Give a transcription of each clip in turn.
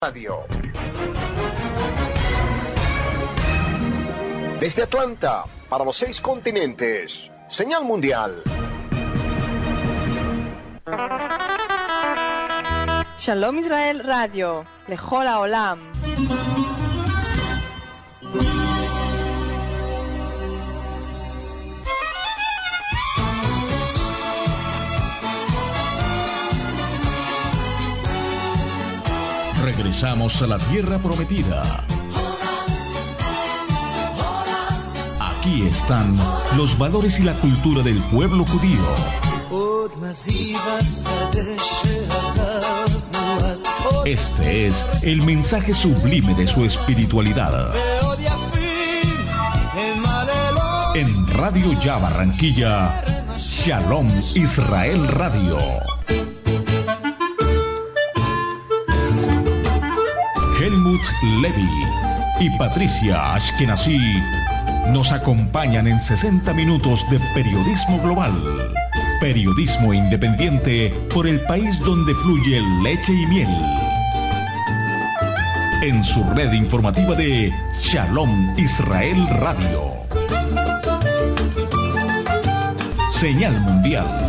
Radio. Desde Atlanta, para los seis continentes, señal mundial. Shalom Israel Radio, Lejola Olam. Regresamos a la tierra prometida. Aquí están los valores y la cultura del pueblo judío. Este es el mensaje sublime de su espiritualidad. En Radio Ya Barranquilla, Shalom Israel Radio. Helmut Levy y Patricia Ashkenazi nos acompañan en 60 minutos de periodismo global. Periodismo independiente por el país donde fluye leche y miel. En su red informativa de Shalom Israel Radio. Señal Mundial.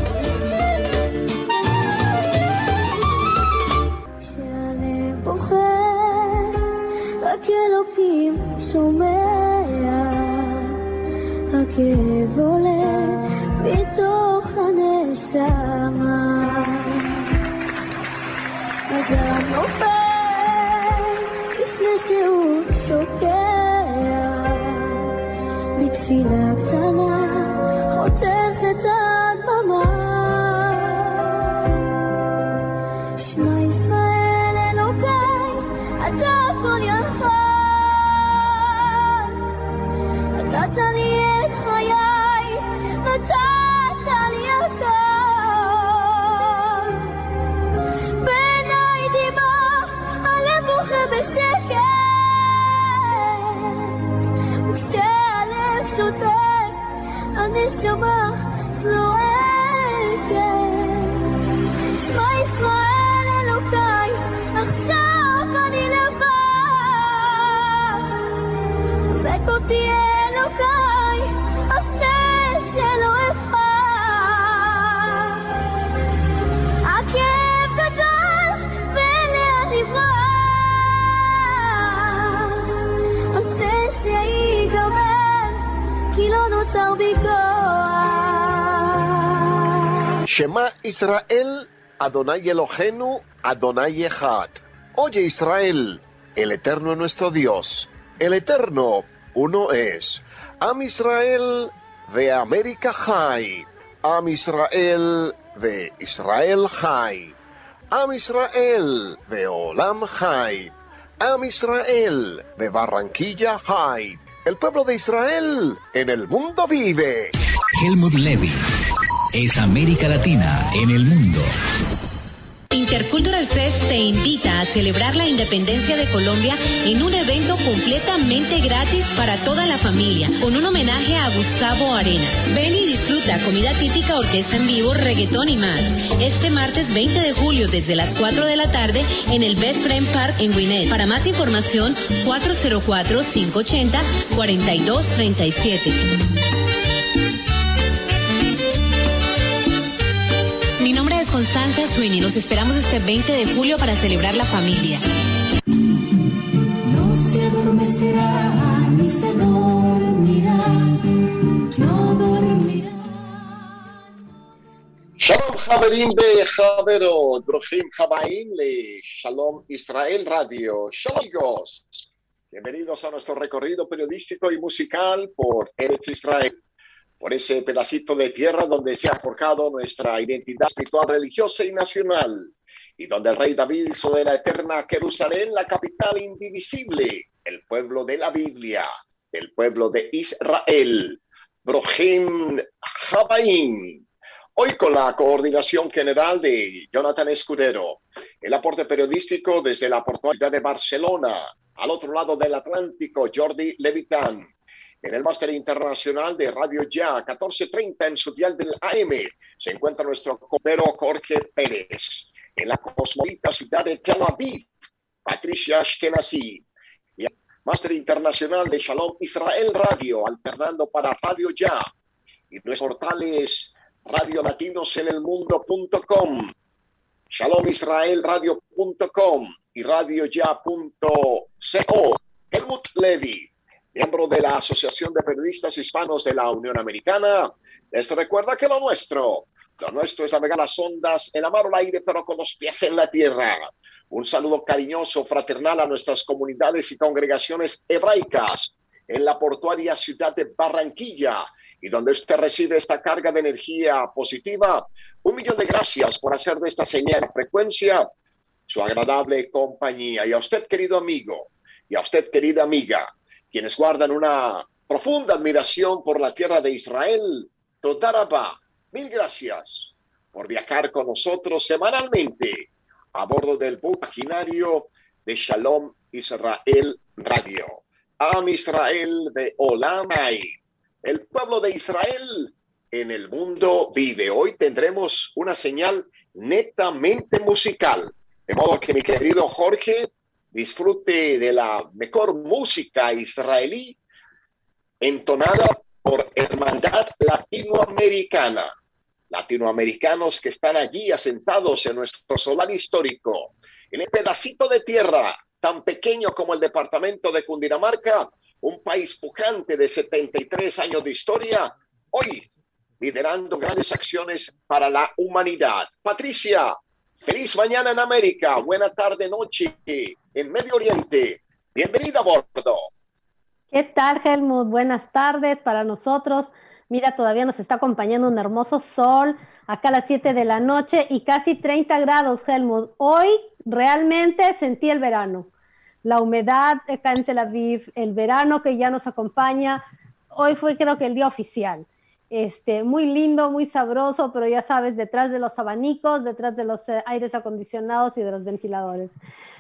se usiera, mit viel Shema Israel, Adonai Elohenu, Adonai Echad. Oye Israel, el Eterno es nuestro Dios. El Eterno, uno es. Am Israel de América High. Am Israel de Israel High. Am Israel de Olam High. Am Israel de Barranquilla High. El pueblo de Israel en el mundo vive. Helmut Levy es América Latina en el mundo. Intercultural Fest te invita a celebrar la independencia de Colombia en un evento completamente gratis para toda la familia, con un homenaje a Gustavo Arenas. Ven y disfruta comida típica, orquesta en vivo, reggaetón y más. Este martes 20 de julio desde las 4 de la tarde en el Best Friend Park en Gwinnett. Para más información, 404-580-4237. Constanza Sweeney. Los esperamos este 20 de julio para celebrar la familia. No se adormecerá ni se dormirá, no dormirá. Shalom Javerim Jabaim le Shalom Israel Radio. Shalom bienvenidos a nuestro recorrido periodístico y musical por Eretz Israel, por ese pedacito de tierra donde se ha forjado nuestra identidad espiritual, religiosa y nacional, y donde el rey David hizo de la eterna Jerusalén la capital indivisible, el pueblo de la Biblia, el pueblo de Israel. Brohim Jabaim. Hoy con la coordinación general de Jonathan Escudero, el aporte periodístico desde la portuaria de Barcelona, al otro lado del Atlántico, Jordi Levitán. En el máster internacional de Radio Ya, 1430 en su dial del AM, se encuentra nuestro copero Jorge Pérez. En la cosmopolita ciudad de Tel Aviv, Patricia Ashkenazi. Y máster internacional de Shalom Israel Radio, alternando para Radio Ya. Y nuestros portales Radio Latinos en el Mundo.com, shalomisraelradio.com y radioya.co. Helmut Levy, miembro de la Asociación de Periodistas Hispanos de la Unión Americana, les recuerda que lo nuestro, lo nuestro es navegar las ondas, en amar al aire, pero con los pies en la tierra. Un saludo cariñoso, fraternal a nuestras comunidades y congregaciones hebraicas en la portuaria ciudad de Barranquilla y donde usted recibe esta carga de energía positiva. Un millón de gracias por hacer de esta señal frecuencia su agradable compañía. Y a usted, querido amigo, y a usted, querida amiga, quienes guardan una profunda admiración por la tierra de Israel, Todaraba, mil gracias por viajar con nosotros semanalmente a bordo del buginario de Shalom Israel Radio. Am Israel de Olamai. El pueblo de Israel en el mundo vive. Hoy tendremos una señal netamente musical. De modo que mi querido Jorge disfrute de la mejor música israelí entonada por Hermandad Latinoamericana. Latinoamericanos que están allí asentados en nuestro solar histórico, en el pedacito de tierra tan pequeño como el departamento de Cundinamarca, un país pujante de 73 años de historia, hoy liderando grandes acciones para la humanidad. Patricia, feliz mañana en América, buena tarde, noche en Medio Oriente. Bienvenida a bordo. ¿Qué tal, Helmut? Buenas tardes para nosotros. Mira, todavía nos está acompañando un hermoso sol, acá a las 7 de la noche y casi 30 grados, Helmut. Hoy realmente sentí el verano la humedad acá en Tel Aviv, el verano que ya nos acompaña. Hoy fue creo que el día oficial. Este, muy lindo, muy sabroso, pero ya sabes, detrás de los abanicos, detrás de los eh, aires acondicionados y de los ventiladores.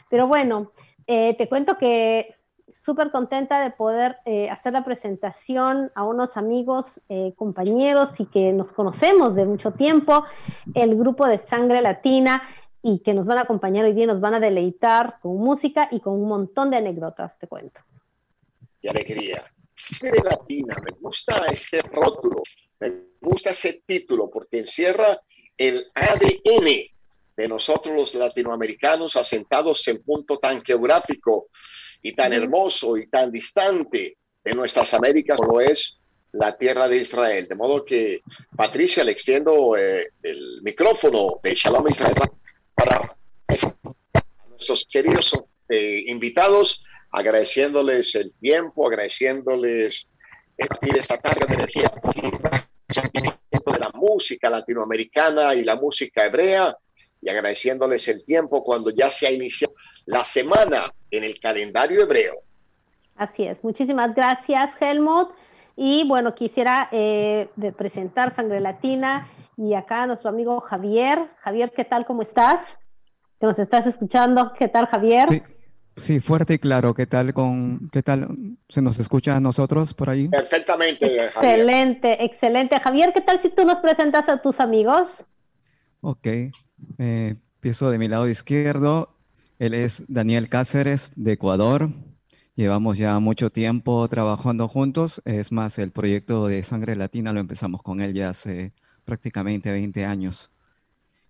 Pero bueno, eh, te cuento que súper contenta de poder eh, hacer la presentación a unos amigos, compañeros y que nos conocemos de mucho tiempo, el grupo de Sangre Latina y que nos van a acompañar hoy día, nos van a deleitar con música y con un montón de anécdotas, te cuento. Qué alegría. Sangre Latina, me gusta ese rótulo, me gusta ese título porque encierra el ADN de nosotros los latinoamericanos asentados en punto tan geográfico y tan hermoso y tan distante de nuestras Américas como es la tierra de Israel. De modo que, Patricia, le extiendo eh, el micrófono de Shalom Israel para nuestros queridos eh, invitados, agradeciéndoles el tiempo, agradeciéndoles el, esta carga de energía de la música latinoamericana y la música hebrea y agradeciéndoles el tiempo cuando ya se ha iniciado la semana en el calendario hebreo. Así es, muchísimas gracias Helmut. Y bueno, quisiera eh, presentar Sangre Latina y acá nuestro amigo Javier. Javier, ¿qué tal? ¿Cómo estás? Que nos estás escuchando. ¿Qué tal, Javier? Sí, sí fuerte y claro. ¿Qué tal con qué tal se nos escucha a nosotros por ahí? Perfectamente. Excelente, excelente. Javier, ¿qué tal si tú nos presentas a tus amigos? Ok. Eh, empiezo de mi lado izquierdo. Él es Daniel Cáceres de Ecuador. Llevamos ya mucho tiempo trabajando juntos. Es más, el proyecto de Sangre Latina lo empezamos con él ya hace prácticamente 20 años.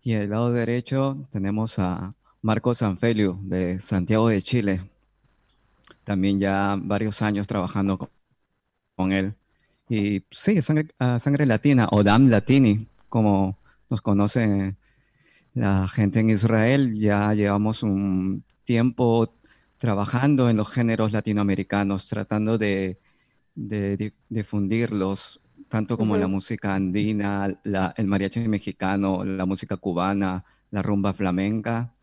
Y el lado derecho tenemos a Marcos Sanfelio de Santiago de Chile. También ya varios años trabajando con, él. Y sí, sangre, sangre latina o Dam Latini, como nos conoce la gente en Israel. Ya llevamos un tiempo trabajando en los géneros latinoamericanos, tratando de, de difundirlos tanto como la música andina, el mariachi mexicano, la música cubana, la rumba flamenca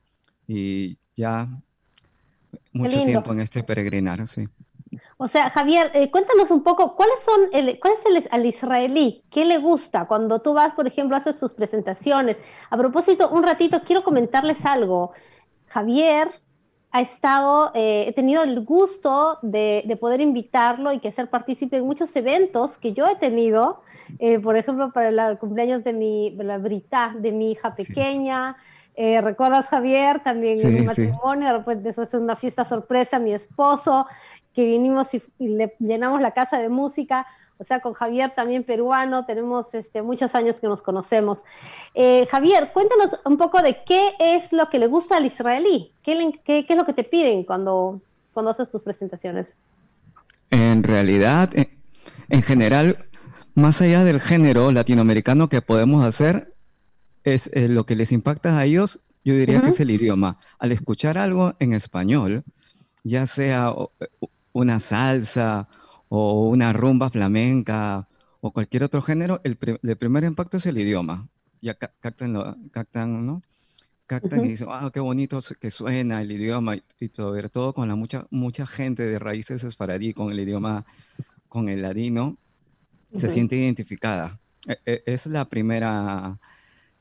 y ya mucho tiempo en este peregrinar, sí. O sea, Javier, eh, cuéntanos un poco, ¿cuáles son el, ¿cuál es el, al israelí? ¿Qué le gusta cuando tú vas, por ejemplo, haces tus presentaciones? A propósito, un ratito quiero comentarles algo. Javier ha estado, eh, he tenido el gusto de, poder invitarlo y que ser partícipe en muchos eventos que yo he tenido, eh, por ejemplo, para el cumpleaños de mi, la Brita, de mi hija pequeña, Eh, ¿Recuerdas, Javier? También en mi matrimonio, pues después de una fiesta sorpresa mi esposo, que vinimos y, y le llenamos la casa de música. O sea, con Javier también peruano, tenemos este, muchos años que nos conocemos. Eh, Javier, cuéntanos un poco de qué es lo que le gusta al israelí. ¿Qué, le- qué- qué es lo que te piden cuando, cuando haces tus presentaciones? En realidad, en, en general, más allá del género latinoamericano que podemos hacer, es eh, lo que les impacta a ellos, yo diría que es el idioma. Al escuchar algo en español, ya sea una salsa o una rumba flamenca o cualquier otro género, el, el primer impacto es el idioma. Ya ca- captan, lo- captan, ¿no? Captan Ujú. y dicen, ah, qué bonito que suena el idioma y, y sobre todo con la mucha, mucha gente de raíces esfaradí con el idioma, con el ladino, se siente identificada. E- e- Es la primera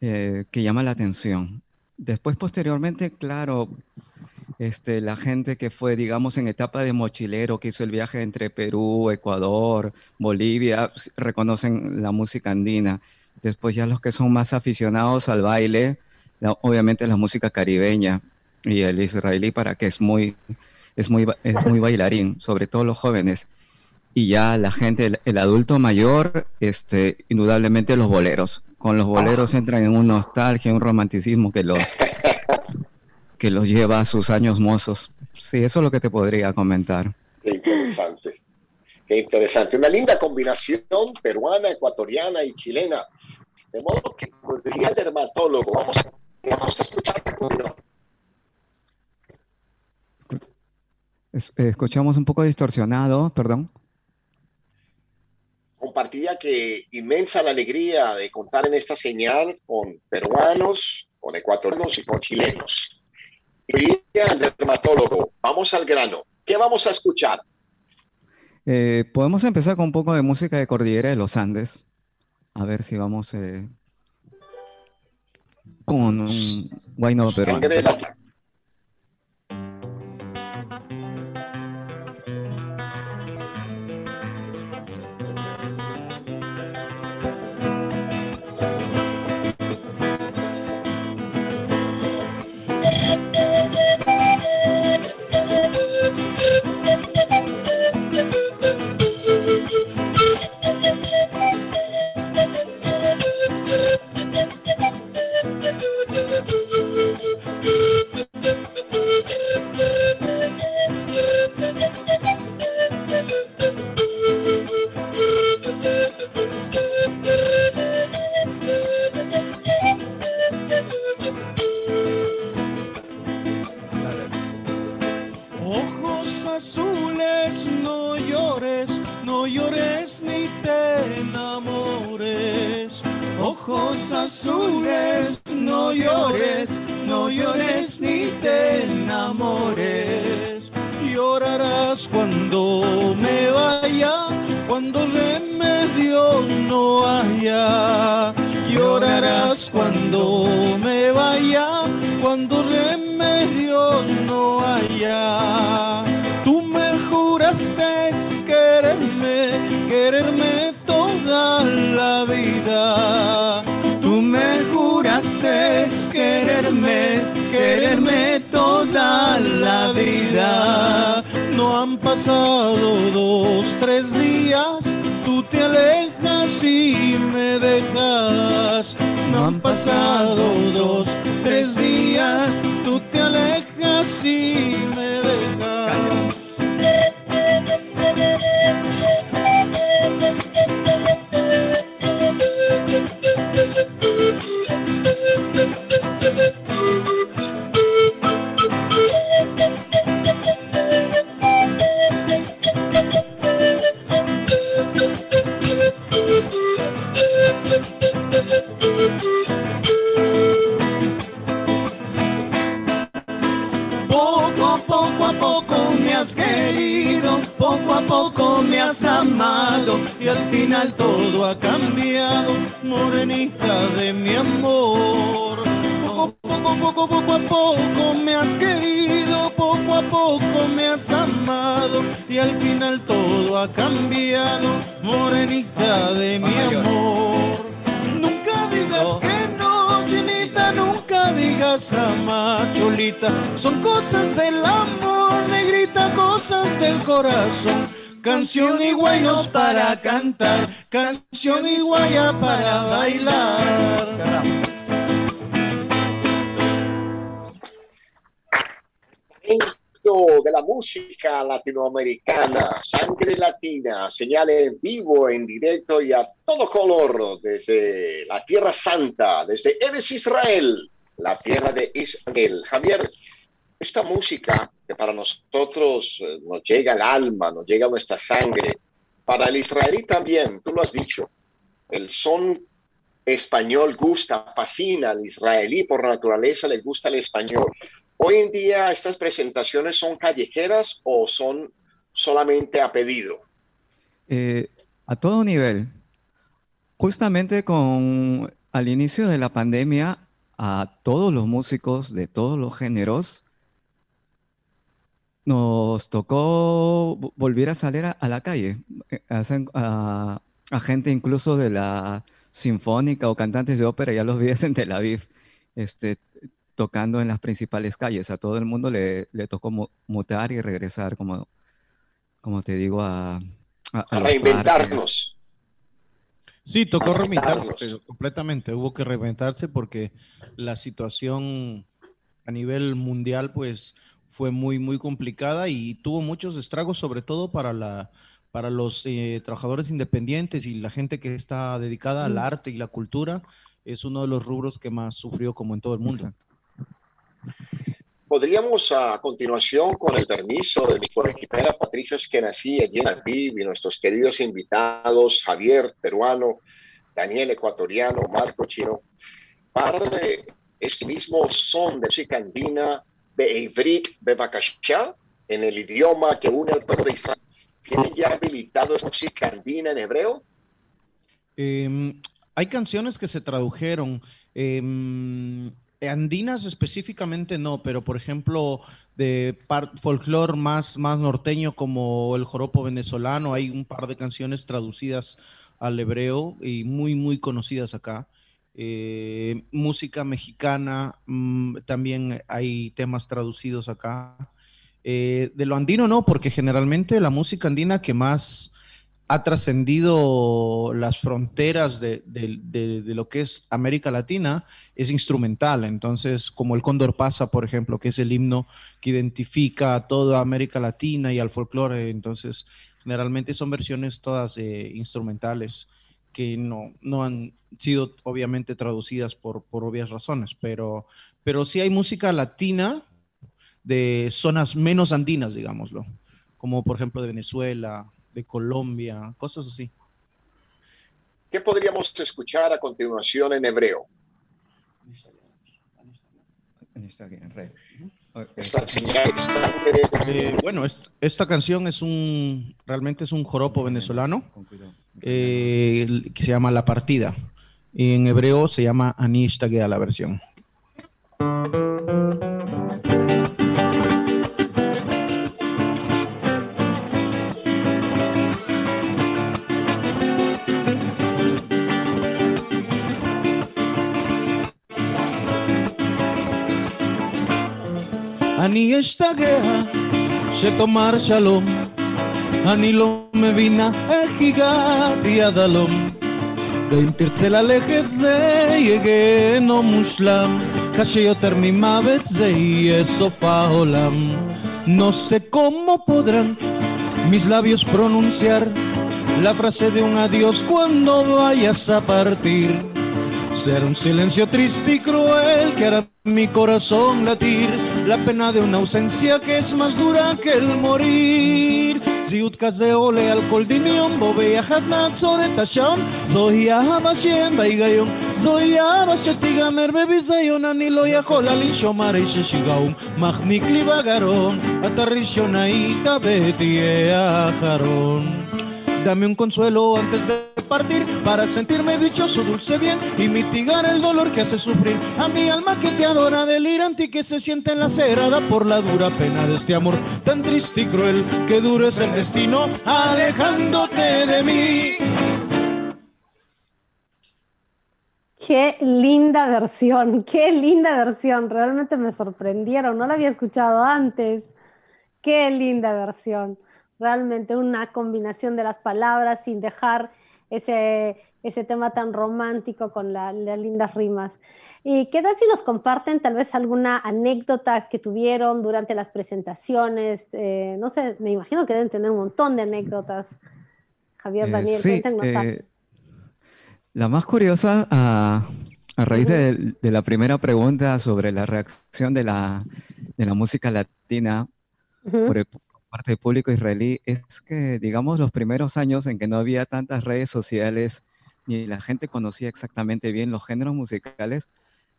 eh, que llama la atención. Después, posteriormente, claro, este, la gente que fue, digamos, en etapa de mochilero, que hizo el viaje entre Perú, Ecuador, Bolivia, reconocen la música andina. Después ya los que son más aficionados al baile, la- obviamente la música caribeña y el israelí para que es muy, es muy, es muy bailarín, sobre todo los jóvenes. Y ya la gente, el, el adulto mayor, este, indudablemente los boleros. Con los boleros entran en un nostalgia, un romanticismo que los, que los lleva a sus años mozos. Sí, eso es lo que te podría comentar. Qué interesante. Qué interesante. Una linda combinación peruana, ecuatoriana y chilena. De modo que, como diría el dermatólogo, vamos, vamos a escuchar. Es- eh, escuchamos un poco distorsionado, perdón. Compartía que inmensa la alegría de contar en esta señal con peruanos, con ecuatorianos y con chilenos. Y el dermatólogo, vamos al grano. ¿Qué vamos a escuchar? Eh, podemos empezar con un poco de música de Cordillera de los Andes. A ver si vamos eh, con un guayno peruano. Para cantar, canción y guaya para bailar. De la música latinoamericana, sangre latina, señal en vivo, en directo y a todo color desde la Tierra Santa, desde Eres Israel, la tierra de Israel. Javier, esta música que para nosotros eh, nos llega al alma, nos llega a nuestra sangre, para el israelí también, tú lo has dicho, el son español gusta, fascina al israelí por naturaleza, le gusta el español. Hoy en día, ¿estas presentaciones son callejeras o son solamente a pedido? Eh, a todo nivel. Justamente con al inicio de la pandemia, a todos los músicos de todos los géneros nos tocó vo- volver a salir a, a la calle. Eh, hacen- A, a gente incluso de la sinfónica o cantantes de ópera, ya los veías en Tel Aviv, este, tocando en las principales calles. A todo el mundo le, le tocó mu- mutar y regresar, como, como te digo, a, a- a A los parques. reinventarnos. Sí, tocó quitarnos. pero completamente. Hubo que reinventarse porque la situación a nivel mundial, pues, fue muy, muy complicada y tuvo muchos estragos, sobre todo para la, para los eh, trabajadores independientes y la gente que está dedicada al arte y la cultura. Es uno de los rubros que más sufrió, como en todo el mundo. Exacto. Podríamos a continuación, con el permiso de mi coequipera Patricia Esquenací, allí en Aviv, y nuestros queridos invitados, Javier, peruano, Daniel, ecuatoriano, Marco, chino, para de este mismo son de música andina, Beivrit, Bebakashá, en el idioma que une al pueblo de Israel. ¿Tienen ya habilitado esta música andina en hebreo? Em, hay canciones que se tradujeron. em, andinas específicamente no, pero por ejemplo, de folclore más, más norteño como el joropo venezolano, hay un par de canciones traducidas al hebreo y muy, muy conocidas acá. Eh, música mexicana, mm, también hay temas traducidos acá. Eh, de lo andino no, porque generalmente la música andina que más ha trascendido las fronteras de, lo que es América Latina es instrumental. Entonces, como el Cóndor pasa, por ejemplo, que es el himno que identifica a toda América Latina y al folclore. Entonces, generalmente son versiones todas eh, instrumentales que no, no han sido obviamente traducidas por, por obvias razones, pero, pero sí hay música latina de zonas menos andinas, digámoslo, como por ejemplo de Venezuela, de Colombia, cosas así. ¿Qué podríamos escuchar a continuación en hebreo? Esta. Eh, bueno, es- esta canción es un, realmente es un joropo venezolano eh, el- que se llama La Partida. Y en hebreo se llama Anish Tagea la versión. אני אשתגע שתאמר שלום, אני לא מבינה איך הגעתי עד הלום. ואם תרצה ללכת זה יהיה גיהנום מושלם, קשה יותר ממוות זה יהיה סוף העולם. No sé cómo podrán mis labios pronunciar la frase de un adiós cuando vayas a partir. Será un silencio triste y cruel que hará mi corazón latir. La pena de una ausencia que es más dura que el morir. זיות כזה עולה על כל דמיון, בו ביחד נעצור את השעון. זוהי אהבה שאין בה היגיון, זוהי אהבה שתיגמר בביזיון. אני לא יכולה לנשום הרי ששיגעון מחניק לי בגרון. אתה ראשון היית ותהיה האחרון. Dame un consuelo antes partir para sentirme dichoso, dulce bien y mitigar el dolor que hace sufrir a mi alma que te adora delirante y que se siente enlacerada por la dura pena de este amor tan triste y cruel que duro es el destino alejándote de mí. Qué linda versión, qué linda versión. Realmente me sorprendieron, no la había escuchado antes. Qué linda versión. Realmente una combinación de las palabras sin dejar ese, ese tema tan romántico con la- las lindas rimas. ¿Y qué tal si nos comparten tal vez alguna anécdota que tuvieron durante las presentaciones? Eh, no sé, me imagino que deben tener un montón de anécdotas. Javier, Eh, Daniel, sí, eh, la más curiosa, a, a raíz de, de la primera pregunta sobre la reacción de la, de la música latina por, el- parte del público israelí, es que, digamos, los primeros años en que no había tantas redes sociales ni la gente conocía exactamente bien los géneros musicales,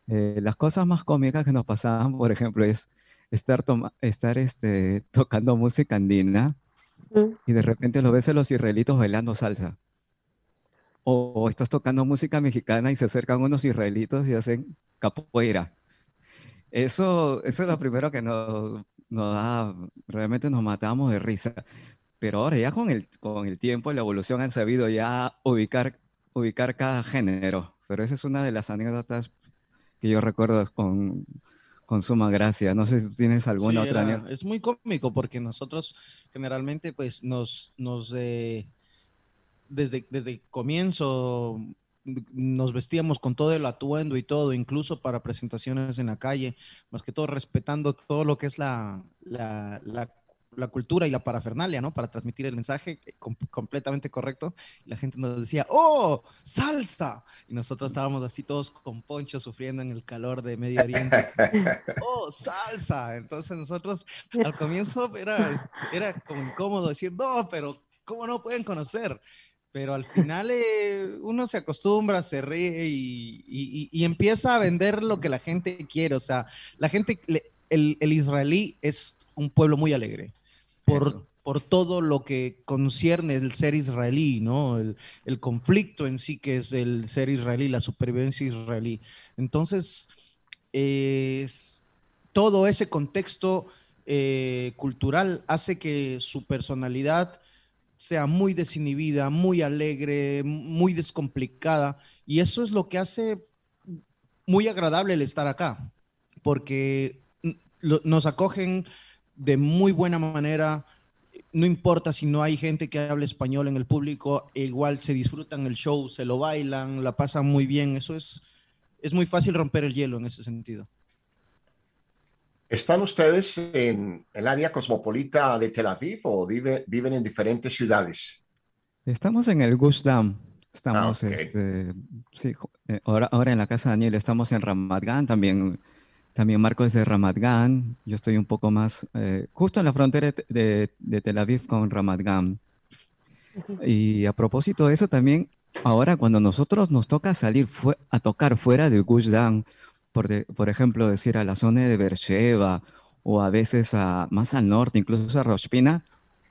eh, las cosas más cómicas que nos pasaban, por ejemplo, es estar, estar este, tocando música andina Mm. y de repente lo ves a los israelitos bailando salsa. O, o estás tocando música mexicana y se acercan unos israelitos y hacen capoeira. Eso, eso es lo primero que nos, nos da, realmente nos matamos de risa. Pero ahora ya con el, con el tiempo y la evolución han sabido ya ubicar, ubicar cada género. Pero esa es una de las anécdotas que yo recuerdo con, con suma gracia. No sé si tú tienes alguna Sí, otra era- anécdota. es muy cómico porque nosotros generalmente pues nos, nos eh, desde, desde el comienzo nos vestíamos con todo el atuendo y todo, incluso para presentaciones en la calle, más que todo respetando todo lo que es la, la, la- la cultura y la parafernalia, ¿no? Para transmitir el mensaje eh, com- completamente correcto. La gente nos decía, ¡oh, salsa! Y nosotros estábamos así todos con poncho sufriendo en el calor de Medio Oriente. ¡Oh, salsa! Entonces nosotros al comienzo era, era como incómodo decir, no, pero ¿cómo no pueden conocer? Pero al final eh, uno se acostumbra, se ríe y, y- empieza a vender lo que la gente quiere. O sea, la gente, el, el israelí es un pueblo muy alegre por, por todo lo que concierne el ser israelí, ¿no? El, el conflicto en sí que es el ser israelí, la supervivencia israelí. Entonces, es, todo ese contexto eh, cultural hace que su personalidad sea muy desinhibida, muy alegre, muy descomplicada, y eso es lo que hace muy agradable el estar acá, porque mm, nos acogen de muy buena manera, no importa si no hay gente que hable español en el público, igual se disfrutan el show, se lo bailan, la pasan muy bien, eso es, es muy fácil romper el hielo en ese sentido. ¿Están ustedes en el área cosmopolita de Tel Aviv o vive- viven en diferentes ciudades? Estamos en el Gush Dam. Estamos, ok. este, sí, eh, ahora, ahora en la casa de Daniel estamos en Ramat Gan, también, también Marco es de Ramat Gan. Yo estoy un poco más, eh, justo en la frontera de, Tel Aviv con Ramat Gan. Y a propósito de eso también, ahora cuando nosotros nos toca salir fue- a tocar fuera del Gush Dan, por, de- por ejemplo, decir a la zona de Beersheba o a veces a, más al norte, incluso a Rosh Pina,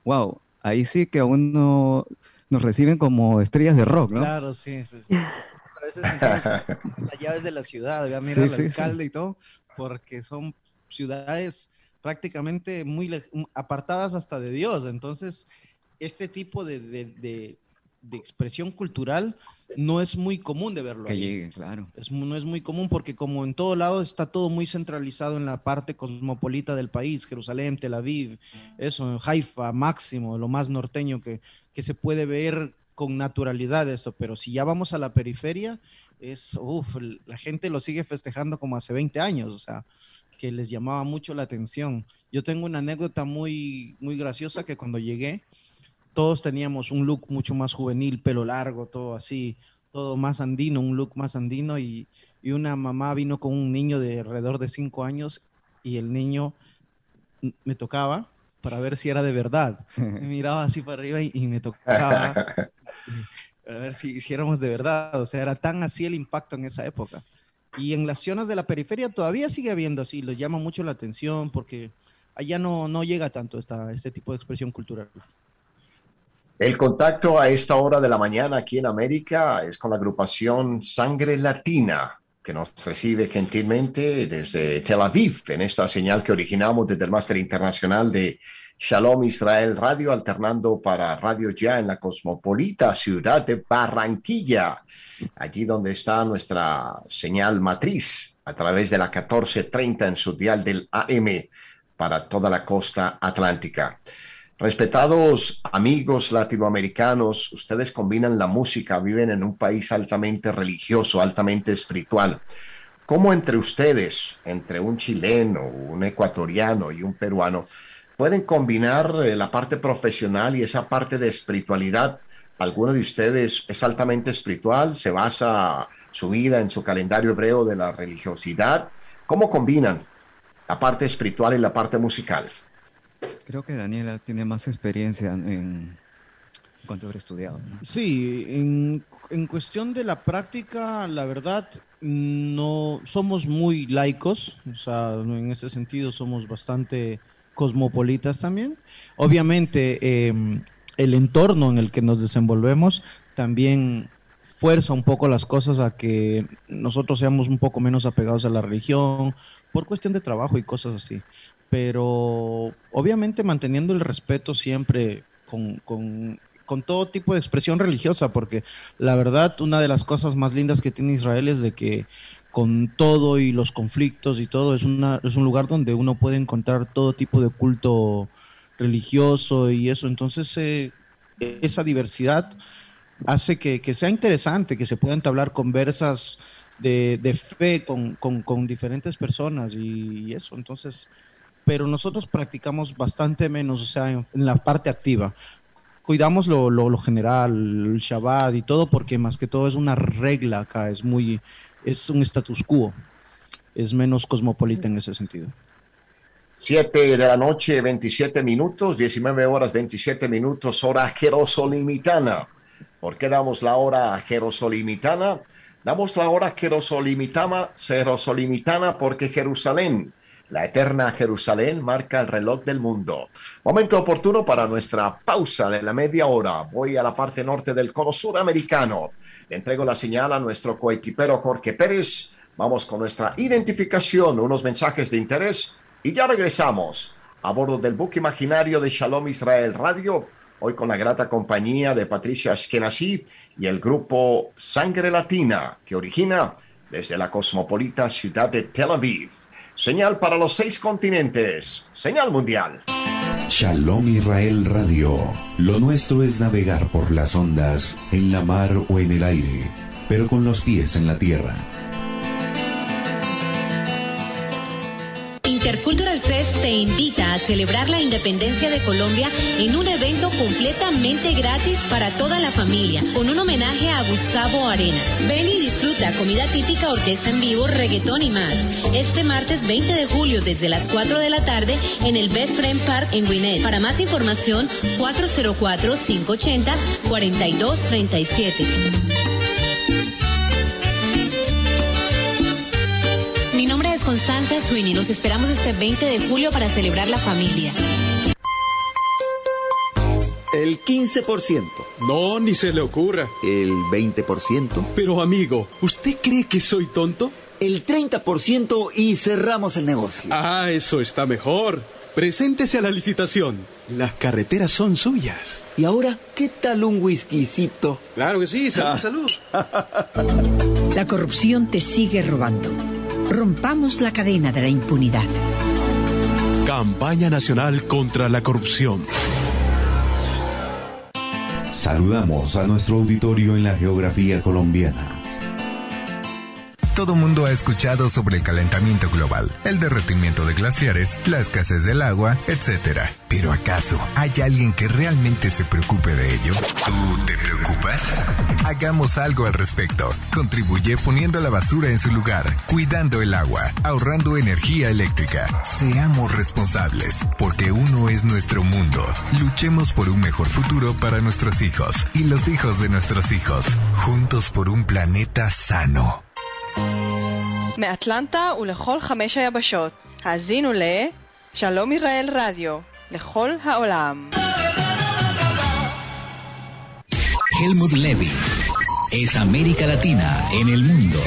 wow, ahí sí que a uno nos reciben como estrellas de rock, ¿no? Claro, sí, sí, sí. A veces las llaves de la ciudad, ya mira Sí, al alcalde y todo, porque son ciudades prácticamente muy apartadas hasta de Dios. Entonces, este tipo de, de- de- de expresión cultural no es muy común de verlo. Que ahí. claro. Es no es muy común porque como en todo lado está todo muy centralizado en la parte cosmopolita del país, Jerusalén, Tel Aviv, eso, Haifa, máximo, lo más norteño que, que se puede ver con naturalidad eso, pero si ya vamos a la periferia, es, uff, la gente lo sigue festejando como hace 20 años, o sea, que les llamaba mucho la atención. Yo tengo una anécdota muy, muy graciosa que cuando llegué, todos teníamos un look mucho más juvenil, pelo largo, todo así, todo más andino, un look más andino y, y una mamá vino con un niño de alrededor de cinco años y el niño me tocaba para ver si era de verdad. Me miraba así para arriba y, y me tocaba a ver si, si éramos de verdad. O sea, era tan así el impacto en esa época. Y en las zonas de la periferia todavía sigue habiendo así, les llama mucho la atención porque allá no, no llega tanto esta, este tipo de expresión cultural. El contacto a esta hora de la mañana aquí en América es con la agrupación Sangre Latina, que nos recibe gentilmente desde Tel Aviv, en esta señal que originamos desde el Máster Internacional de Shalom Israel Radio, alternando para Radio Ya en la cosmopolita ciudad de Barranquilla, allí donde está nuestra señal matriz a través de la 1430 en su dial del AM para toda la costa atlántica. Respetados amigos latinoamericanos, ustedes combinan la música, viven en un país altamente religioso, altamente espiritual. ¿Cómo entre ustedes, entre un chileno, un ecuatoriano y un peruano, pueden combinar eh, la parte profesional y esa parte de espiritualidad? ¿Alguno de ustedes es altamente espiritual? ¿Se basa su vida en su calendario hebreo de la religiosidad? ¿Cómo combinan la parte espiritual y la parte musical? Creo que Daniela tiene más experiencia en cuanto haber estudiado. ¿no? Sí, en, en cuestión de la práctica, la verdad, no somos muy laicos, o sea, en ese sentido somos bastante cosmopolitas también. Obviamente, eh, el entorno en el que nos desenvolvemos también fuerza un poco las cosas a que nosotros seamos un poco menos apegados a la religión por cuestión de trabajo y cosas así. Pero obviamente manteniendo el respeto siempre con, con, todo tipo de expresión religiosa, porque la verdad una de las cosas más lindas que tiene Israel es de que con todo y los conflictos y todo, es, una, es un lugar donde uno puede encontrar todo tipo de culto religioso y eso. Entonces, eh, esa diversidad hace que, sea interesante, que se puedan entablar conversas de, de fe con, con, con, diferentes personas y, y, eso. Entonces, pero nosotros practicamos bastante menos, o sea, en, la parte activa. Cuidamos lo, lo, general, el Shabbat y todo, porque más que todo es una regla acá, es muy, es un status quo, es menos cosmopolita en ese sentido. 7 de la noche, 27 minutos, 19 horas, 27 minutos, hora jerosolimitana. ¿Por qué damos la hora jerosolimitana? Damos la hora jerosolimitana, jerosolimitana porque Jerusalén, la eterna Jerusalén, marca el reloj del mundo. Momento oportuno para nuestra pausa de la media hora. Voy a la parte norte del cono suramericano. Le entrego la señal a nuestro coequipero Jorge Pérez. Vamos con nuestra identificación, unos mensajes de interés y ya regresamos a bordo del buque imaginario de Shalom Israel Radio, hoy con la grata compañía de Patricia Ashkenazi y el grupo Sangre Latina, que origina desde la cosmopolita ciudad de Tel Aviv. Señal para los seis continentes, señal mundial. Shalom Israel Radio. Lo nuestro es navegar por las ondas, en la mar o en el aire, pero con los pies en la tierra. Intercultural Fest te invita a celebrar la independencia de Colombia en un evento completamente gratis para toda la familia, con un homenaje a Gustavo Arenas. Ven y disfruta comida típica, orquesta en vivo, reggaetón y más. Este martes 20 de julio desde las 4 de la tarde en el Best Friend Park en Gwinnett. Para más información, 404-580-4237. Constanza Sweeney. Los esperamos este 20 de julio para celebrar la familia. El 15%. No, ni se le ocurra. El 20%. Pero amigo, ¿usted cree que soy tonto? El 30% y cerramos el negocio. Ah, eso está mejor. Preséntese a la licitación. Las carreteras son suyas. ¿Y ahora qué tal un whiskycito? Claro que sí, salud, salud. La corrupción te sigue robando. Rompamos la cadena de la impunidad. Campaña Nacional contra la Corrupción. Saludamos a nuestro auditorio en la geografía colombiana. Todo mundo ha escuchado sobre el calentamiento global, el derretimiento de glaciares, la escasez del agua, etc. Pero ¿acaso hay alguien que realmente se preocupe de ello? ¿Tú te preocupas? Hagamos algo al respecto. Contribuye poniendo la basura en su lugar, cuidando el agua, ahorrando energía eléctrica. Seamos responsables, porque uno es nuestro mundo. Luchemos por un mejor futuro para nuestros hijos y los hijos de nuestros hijos. Juntos por un planeta sano. מאטלנטה ולכל חמש היבשות. האזינו ל"שלום ישראל רדיו", לכל העולם. Helmut Levy es América Latina en el mundo.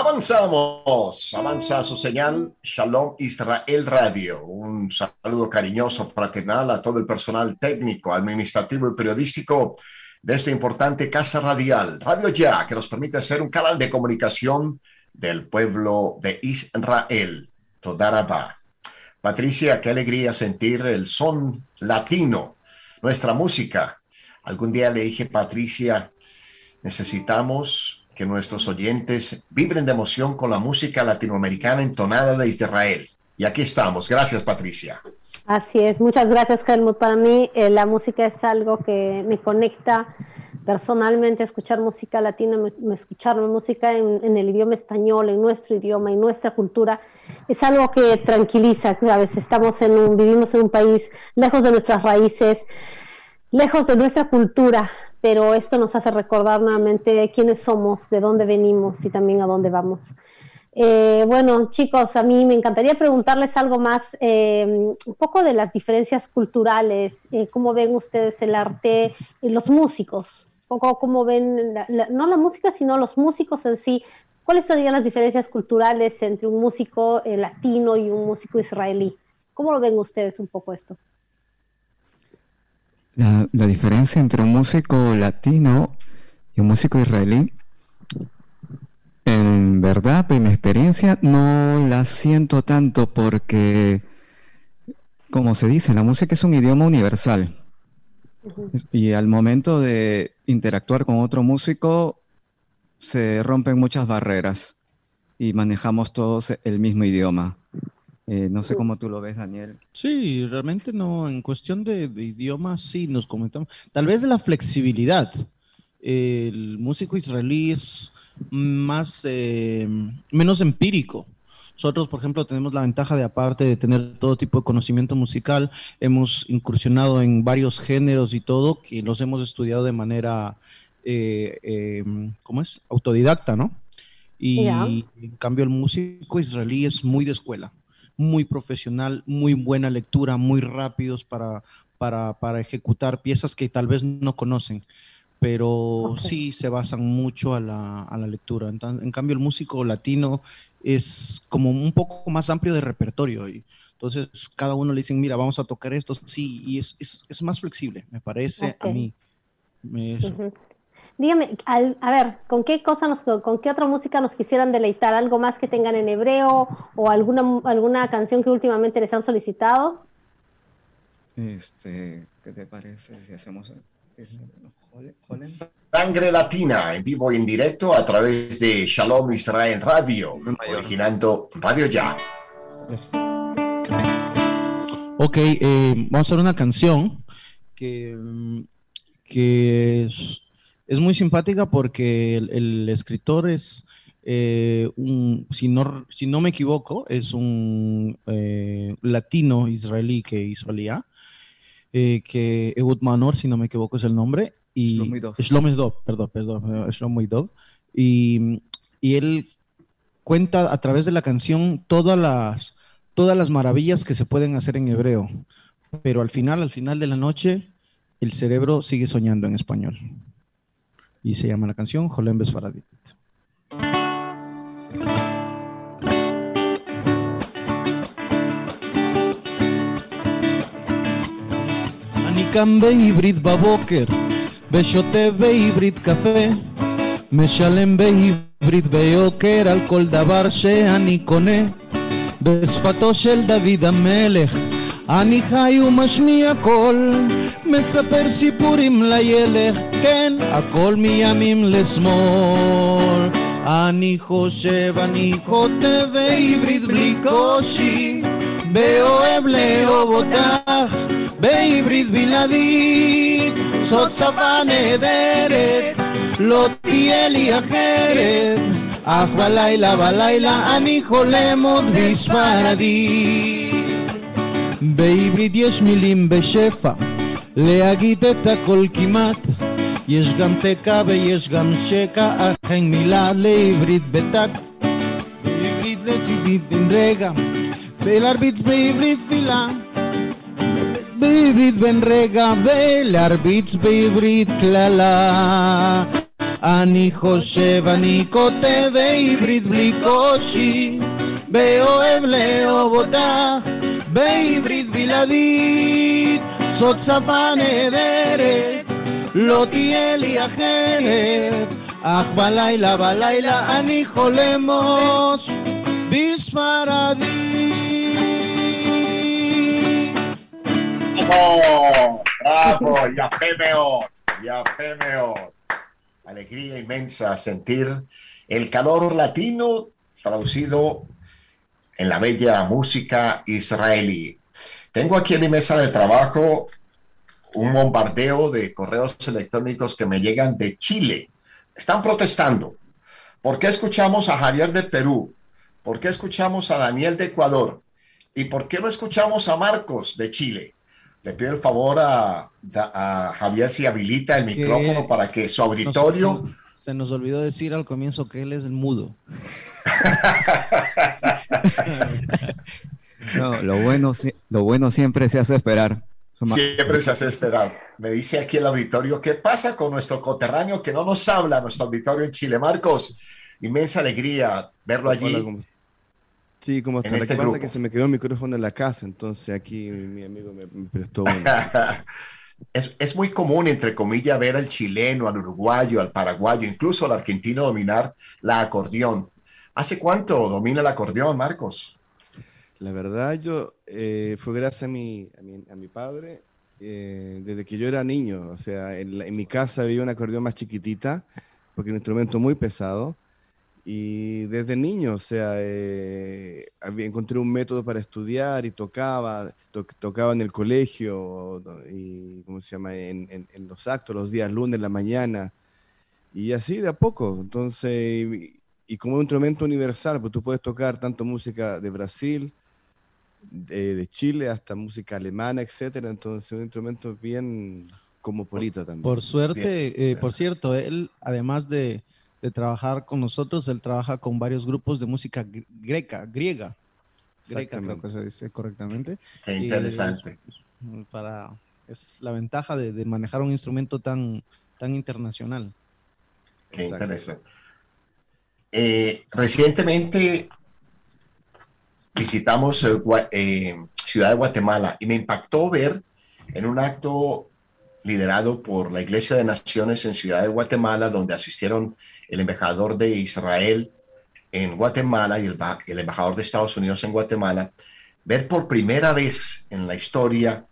Avanzamos, avanza su señal Shalom Israel Radio. Un saludo cariñoso, fraternal a todo el personal técnico, administrativo y periodístico de esta importante casa radial, Radio Ya, que nos permite ser un canal de comunicación del pueblo de Israel. Todarabá. Patricia, qué alegría sentir el son latino, nuestra música. Algún día le dije, Patricia, necesitamos que nuestros oyentes vibren de emoción con la música latinoamericana entonada de Israel. Y aquí estamos. Gracias, Patricia. Así es, muchas gracias Helmut. Para mí eh, la música es algo que me conecta personalmente, escuchar música latina, escuchar música en, el idioma español, en nuestro idioma, en nuestra cultura, es algo que tranquiliza, veces estamos en un, vivimos en un país lejos de nuestras raíces, lejos de nuestra cultura, pero esto nos hace recordar nuevamente quiénes somos, de dónde venimos y también a dónde vamos. Eh, bueno, chicos, a mí me encantaría preguntarles algo más, eh, un poco de las diferencias culturales, eh, cómo ven ustedes el arte, los músicos, un poco cómo ven, la- no la música, sino los músicos en sí. ¿Cuáles serían las diferencias culturales entre un músico latino y un músico israelí? ¿Cómo lo ven ustedes un poco esto? La, la diferencia entre un músico latino y un músico israelí, en verdad, en mi experiencia, no la siento tanto porque, como se dice, la música es un idioma universal. Y al momento de interactuar con otro músico, se rompen muchas barreras y manejamos todos el mismo idioma. Eh, no sé cómo tú lo ves, Daniel. Sí, realmente no, en cuestión de, de idioma sí nos comentamos. Tal vez de la flexibilidad. El músico israelí es más, eh, menos empírico. Nosotros, por ejemplo, tenemos la ventaja de, aparte de tener todo tipo de conocimiento musical, hemos incursionado en varios géneros y todo, que los hemos estudiado de manera, eh, eh, ¿cómo es? Autodidacta, ¿no? Y en cambio el músico israelí es muy de escuela, muy profesional, muy buena lectura, muy rápidos para, para, para ejecutar piezas que tal vez no conocen, pero sí se basan mucho a la, a la lectura. Entonces, en cambio el músico latino es como un poco más amplio de repertorio. Y, entonces cada uno le dicen, mira, vamos a tocar esto, sí, y es, es, es más flexible, me parece a mí. Dígame, al- a ver, ¿con qué cosa nos, con qué otra música nos quisieran deleitar? ¿Algo más que tengan en hebreo o alguna, alguna canción que últimamente les han solicitado? Este, ¿qué te parece si hacemos Sangre Latina en vivo y en directo a través de Shalom Israel Radio, originando Radio Ya. Ok, eh, vamos a hacer una canción que, mm, que es, es muy simpática porque el, el escritor es, eh, un, si, no, si no me equivoco, es un eh, latino israelí que hizo Aliyah, eh, que Ehud Manor, si no me equivoco es el nombre, y Shlomo Dov. Perdón, perdón, Shlomo Dov, y, y él cuenta a través de la canción todas las, todas las maravillas que se pueden hacer en hebreo, pero al final, al final de la noche, el cerebro sigue soñando en español Y se llama la canción Jolem Besfaradit. אני קם בעברית בבוקר, ושותה בעברית קפה, משלם בעברית ביוקר על כל דבר שאני קונה. בשפתו של דוד המלך, אני חי ומשמיע קול, מספר סיפורים לילך, כן, הכל מימין לשמאל. אני חושב, אני כותב בעברית בלי קושי, ואוהב לאהוב אותך, בעברית בלעדית, זאת שפה נהדרת, לא תהיה לי אחרת, אך בלילה בלילה אני חולם עוד בספרדית. בעברית יש מילים בשפע, להגיד את הכל כמעט. יש גם תקע ויש גם שקע, אך אין מילה לעברית בטקט. בעברית לצידית אין רגע, ולהרביץ בעברית תפילה. בעברית בן רגע ולהרביץ בעברית קללה. אני חושב אני כותב עברית בלי קושי ואוהב לאהוב אותך בעברית בלעדית זאת שפה נהדרת לא תהיה לי אחרת אך בלילה בלילה אני חולמוס בספרדית ¡Bravo! ¡Bravo! Yafé מאוד, yafé מאוד. Alegría inmensa sentir el calor latino traducido en la bella música israelí. Tengo aquí en mi mesa de trabajo un bombardeo de correos electrónicos que me llegan de Chile. Están protestando. ¿Por qué escuchamos a Javier de Perú? ¿Por qué escuchamos a Daniel de Ecuador? ¿Y por qué no escuchamos a Marcos de Chile? Le pido el favor a, a Javier si habilita el micrófono para que su auditorio... Se nos olvidó decir al comienzo que él es el mudo. No, lo bueno, lo bueno siempre se hace esperar. Siempre se hace esperar. Me dice aquí el auditorio, ¿qué pasa con nuestro coterráneo que no nos habla, nuestro auditorio en Chile? Marcos, inmensa alegría verlo allí. Hola, ¿cómo- Sí, como está. Lo este que pasa que se me quedó el micrófono en la casa, entonces aquí mi, mi amigo me, me prestó uno. Es, es muy común, entre comillas, ver al chileno, al uruguayo, al paraguayo, incluso al argentino dominar la acordeón. ¿Hace cuánto domina el acordeón, Marcos? La verdad, yo eh, fue gracias a mi, a mi, a mi padre eh, desde que yo era niño. O sea, en, la- en mi casa había un acordeón más chiquitita, porque era un instrumento muy pesado. Y desde niño, o sea, eh, encontré un método para estudiar y tocaba, to- tocaba en el colegio y, ¿cómo se llama?, en, en- en los actos, los días lunes, la mañana. Y así de a poco. Entonces, y, como un instrumento universal, pues tú puedes tocar tanto música de Brasil, de, de Chile, hasta música alemana, etcétera. Entonces, un instrumento bien cosmopolita también. Por suerte, eh, por cierto, él, además de, de trabajar con nosotros, él trabaja con varios grupos de música gr- greca, griega. Greca, creo que se dice correctamente. Qué interesante. es- para, es la ventaja de, de manejar un instrumento tan, tan internacional. Qué interesante. Eh, recientemente visitamos eh, eh, Ciudad de Guatemala y me impactó ver en un acto liderado por la Iglesia de Naciones en Ciudad de Guatemala, donde asistieron el embajador de Israel en Guatemala y el, el embajador de Estados Unidos en Guatemala, ver por primera vez en la historia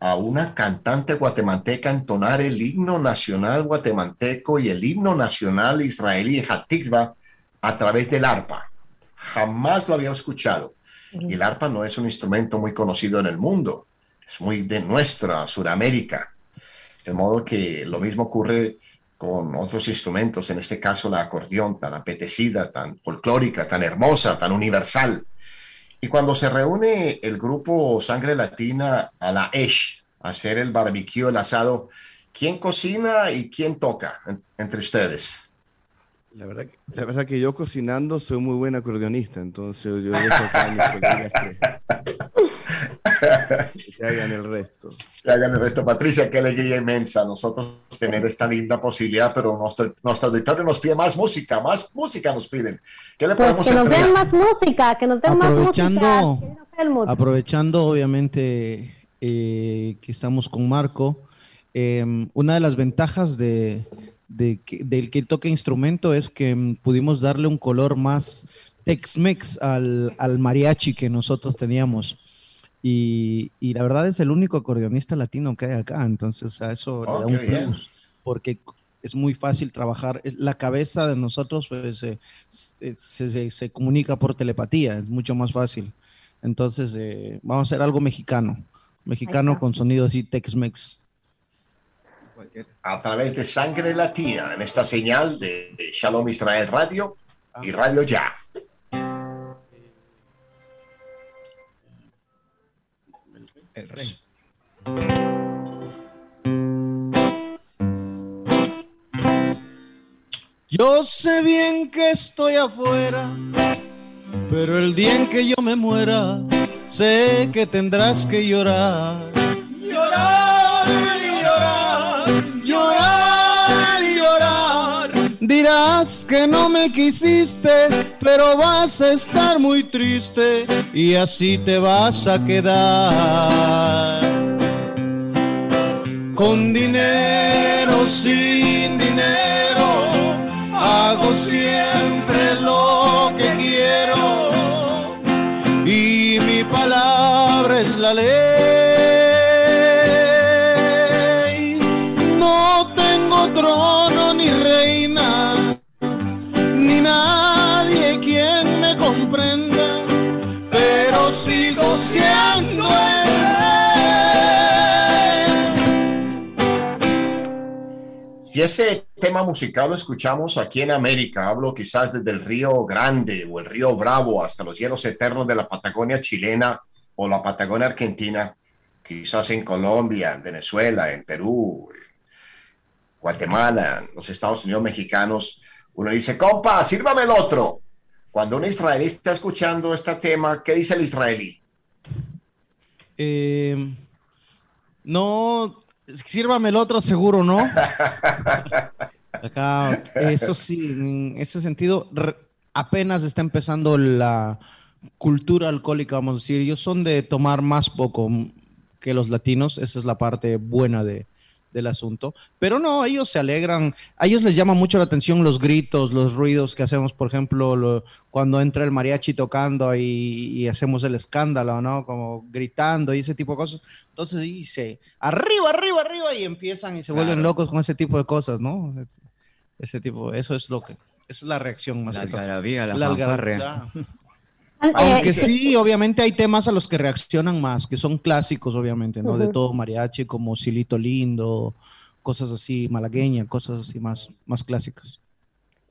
a una cantante guatemalteca entonar el himno nacional guatemalteco y el himno nacional israelí Hatikva a través del arpa. Jamás lo había escuchado. Y el arpa no es un instrumento muy conocido en el mundo, es muy de nuestra Suramérica. De modo que lo mismo ocurre con otros instrumentos, en este caso la acordeón, tan apetecida, tan folclórica, tan hermosa, tan universal. Y cuando se reúne el grupo Sangre Latina a la ESH a hacer el barbecue, el asado, ¿quién cocina y quién toca en- entre ustedes? La verdad, que- la verdad que yo cocinando soy muy buen acordeonista, entonces yo dejo acá a mis colegas que, que hagan el resto. Que hagan el resto. Patricia, qué alegría inmensa nosotros tener esta linda posibilidad, pero nuestro, nuestro auditorio nos pide más música, más música nos piden. ¿Qué le Pues podemos que nos den más música, que nos den más música. aprovechando obviamente eh, que estamos con Marco, eh, una de las ventajas de, de que- del que toca instrumento es que mm, pudimos darle un color más Tex-Mex al, al mariachi que nosotros teníamos. Y, y la verdad es el único acordeonista latino que hay acá, entonces a eso Oh, le da un qué bien. plus, porque es muy fácil trabajar. La cabeza de nosotros pues, se, se- se- se comunica por telepatía, es mucho más fácil. Entonces, eh, vamos a hacer algo mexicano, mexicano con sonido así Tex-Mex. A través de Sangre Latina, en esta señal de, Shalom Israel Radio y Radio Ya. El rey. Yo sé bien que estoy afuera, pero el día en que yo me muera, sé que tendrás que llorar, dirás que no me quisiste, pero vas a estar muy triste y así te vas a quedar. Con dinero, sin dinero, hago siempre lo que quiero y mi palabra es la ley. Si ese tema musical lo escuchamos aquí en América, hablo quizás desde el Río Grande o el Río Bravo hasta los hielos eternos de la Patagonia chilena o la Patagonia argentina, quizás en Colombia, en Venezuela, en Perú, Guatemala, los Estados Unidos mexicanos, uno dice, compa, sírvame el otro. Cuando un israelí está escuchando este tema, ¿qué dice el israelí? Eh, no, sírvame el otro seguro, ¿no? Acá, eso sí, en ese sentido, apenas está empezando la cultura alcohólica, vamos a decir. Ellos son de tomar más poco que los latinos, esa es la parte buena de, del asunto. Pero no, ellos se alegran, a ellos les llama mucho la atención los gritos, los ruidos que hacemos, por ejemplo, lo- cuando entra el mariachi tocando y, y hacemos el escándalo, ¿no? Como gritando y ese tipo de cosas. Entonces dice, arriba, arriba, arriba, y empiezan y se vuelven locos con ese tipo de cosas, ¿no? Ese tipo, eso es lo que, esa es la reacción más La que todo. la algarabía, fanfarria. claro. Eh, Aunque sí, obviamente hay temas a los que reaccionan más, que son clásicos, obviamente, ¿no? De todo mariachi, como Silito Lindo, cosas así, malagueña, cosas así más, más clásicas.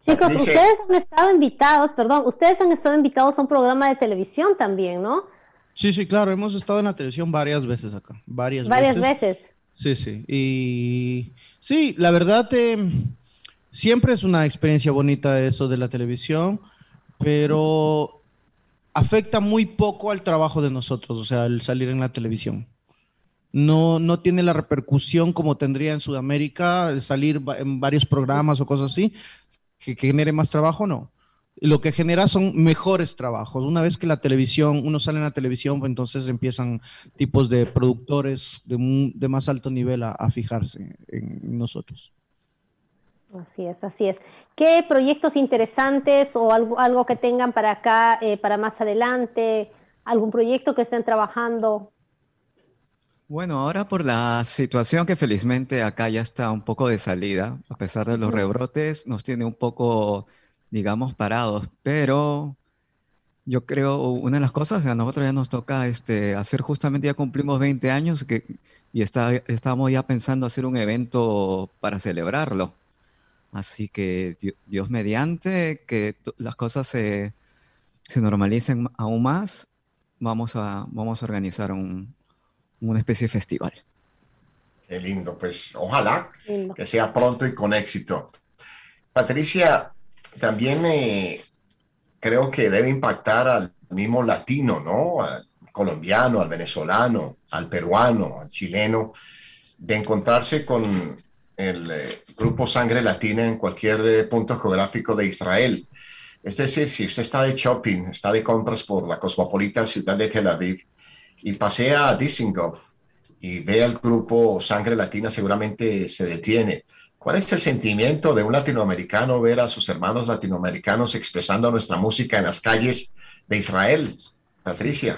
Chicos, Dice- ustedes han estado invitados, perdón, ustedes han estado invitados a un programa de televisión también, ¿no? Sí, sí, claro, hemos estado en la televisión varias veces acá, varias, Varias veces. veces. Sí, sí. Y sí, la verdad, eh, siempre es una experiencia bonita eso de la televisión, pero afecta muy poco al trabajo de nosotros, o sea, el salir en la televisión. No, no tiene la repercusión como tendría en Sudamérica, salir en varios programas o cosas así, que, genere más trabajo, no. Lo que genera son mejores trabajos. Una vez que la televisión, uno sale en la televisión, entonces empiezan tipos de productores de más alto nivel a, a fijarse en nosotros. Así es, así es. ¿Qué proyectos interesantes o algo, algo que tengan para acá, eh, para más adelante? ¿Algún proyecto que estén trabajando? Bueno, ahora por la situación que felizmente acá ya está un poco de salida, a pesar de los rebrotes, nos tiene un poco, digamos, parados, pero yo creo una de las cosas, a nosotros ya nos toca este, hacer justamente, ya cumplimos 20 años que, y está, estamos ya pensando hacer un evento para celebrarlo. Así que Di- Dios mediante, que las cosas se, se normalicen aún más, vamos a, vamos a organizar un, una especie de festival. Qué lindo, pues ojalá Lindo. que sea pronto y con éxito. Patricia, también eh, creo que debe impactar al mismo latino, ¿no? Al colombiano, al venezolano, al peruano, al chileno, de encontrarse con el eh, grupo Sangre Latina en cualquier eh, punto geográfico de Israel. Es decir, si usted está de shopping, está de compras por la cosmopolita ciudad de Tel Aviv y pasea a Dizengoff y ve al grupo Sangre Latina, seguramente se detiene. ¿Cuál es el sentimiento de un latinoamericano ver a sus hermanos latinoamericanos expresando nuestra música en las calles de Israel? Patricia.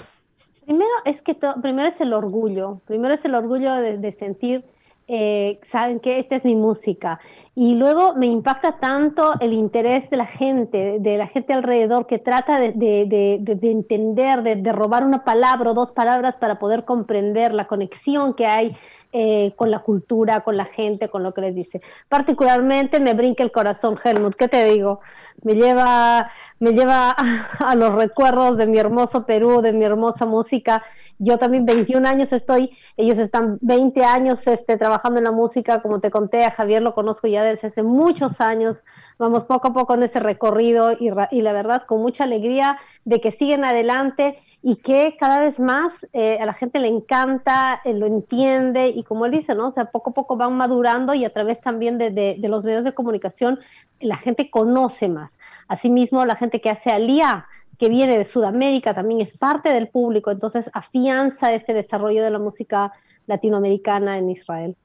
Primero es que primero es el orgullo, primero es el orgullo de, de sentir, eh, saben que esta es mi música. Y luego me impacta tanto el interés de la gente, de la gente alrededor que trata de, de- de- de- de entender, de, robar una palabra o dos palabras para poder comprender la conexión que hay eh, con la cultura, con la gente, con lo que les dice. Particularmente me brinca el corazón, Helmut, ¿qué te digo? Me lleva, me lleva a los recuerdos de mi hermoso Perú, de mi hermosa música. Yo también 21 años estoy, ellos están 20 años este, trabajando en la música, como te conté, a Javier lo conozco ya desde hace muchos años, vamos poco a poco en ese recorrido y la verdad con mucha alegría de que siguen adelante y que cada vez más eh, a la gente le encanta, eh, lo entiende y como él dice, ¿no? O sea, poco a poco van madurando y a través también de, de- de los medios de comunicación la gente conoce más. Asimismo, la gente que hace alía, que viene de Sudamérica, también es parte del público, entonces afianza este desarrollo de la música latinoamericana en Israel.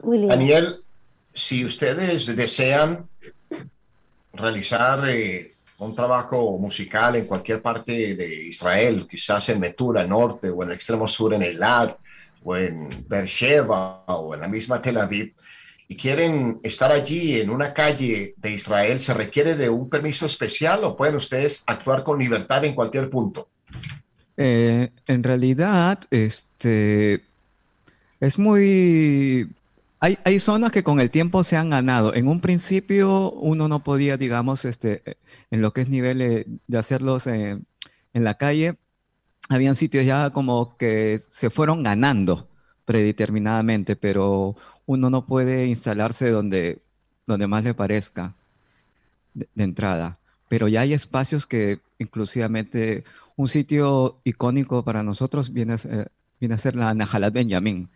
Daniel, si ustedes desean realizar eh, un trabajo musical en cualquier parte de Israel, quizás en Metura, norte, o en el extremo sur, en Eilat, o en Beersheba, o en la misma Tel Aviv, y quieren estar allí en una calle de Israel, ¿se requiere de un permiso especial o pueden ustedes actuar con libertad en cualquier punto? Eh, en realidad, este, es muy... Hay, hay zonas que con el tiempo se han ganado. En un principio uno no podía, digamos, este, en lo que es nivel eh, de hacerlos eh, en la calle, habían sitios ya como que se fueron ganando predeterminadamente, pero uno no puede instalarse donde, donde más le parezca de, de entrada. Pero ya hay espacios que inclusivamente un sitio icónico para nosotros viene a ser, viene a ser la Najalat Benjamín.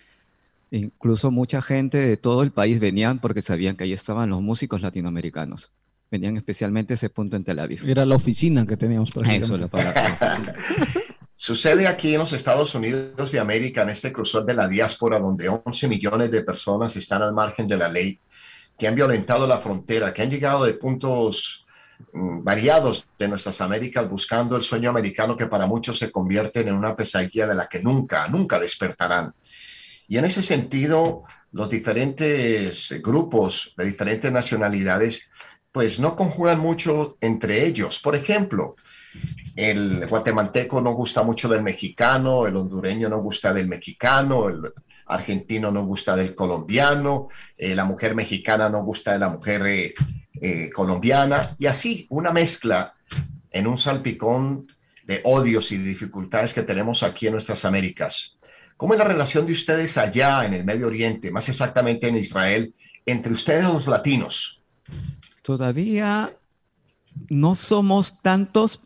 Incluso mucha gente de todo el país venían porque sabían que ahí estaban los músicos latinoamericanos. Venían especialmente a ese punto en Tel Aviv. Era la oficina que teníamos. Eso, la palabra. Sucede aquí en los Estados Unidos de América, en este cruzor de la diáspora, donde 11 millones de personas están al margen de la ley, que han violentado la frontera, que han llegado de puntos mm, variados de nuestras Américas buscando el sueño americano que para muchos se convierte en una pesadilla de la que nunca, nunca despertarán. Y en ese sentido, los diferentes grupos de diferentes nacionalidades, pues no conjugan mucho entre ellos. Por ejemplo, el guatemalteco no gusta mucho del mexicano, el hondureño no gusta del mexicano, el argentino no gusta del colombiano, eh, la mujer mexicana no gusta de la mujer eh, eh, colombiana, y así una mezcla en un salpicón de odios y dificultades que tenemos aquí en nuestras Américas. ¿Cómo es la relación de ustedes allá en el Medio Oriente, más exactamente en Israel, entre ustedes los latinos? Todavía no somos tantos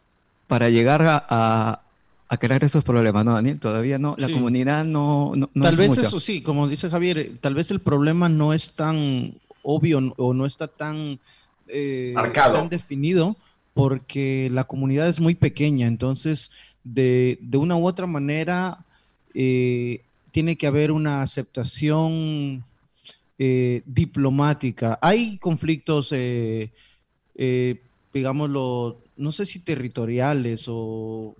para llegar a, a, a crear esos problemas, ¿no, Daniel? Todavía no, la Sí. comunidad no, no, no tal es vez mucha. eso sí, como dice Javier, eh, tal vez el problema no es tan obvio o no está tan, eh, Marcado. tan definido porque la comunidad es muy pequeña, entonces de, de una u otra manera eh, tiene que haber una aceptación eh, diplomática. Hay conflictos, eh, eh, digámoslo, no sé si territoriales o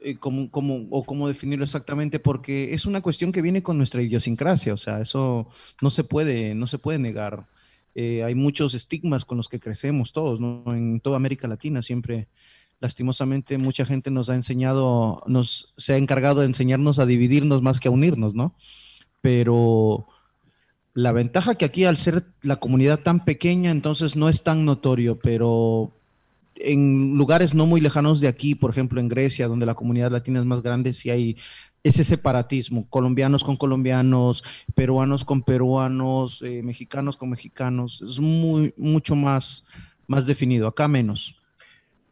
eh, cómo, cómo- o cómo definirlo exactamente, porque es una cuestión que viene con nuestra idiosincrasia, o sea, eso no se puede, no se puede negar. Eh, hay muchos estigmas con los que crecemos todos, ¿no? En toda América Latina siempre, lastimosamente, mucha gente nos ha enseñado, nos se ha encargado de enseñarnos a dividirnos más que a unirnos, ¿no? Pero la ventaja que aquí al ser la comunidad tan pequeña, entonces no es tan notorio, pero en lugares no muy lejanos de aquí, por ejemplo en Grecia, donde la comunidad latina es más grande, sí hay ese separatismo, colombianos con colombianos, peruanos con peruanos, eh, mexicanos con mexicanos, es muy, mucho más, más definido, acá menos.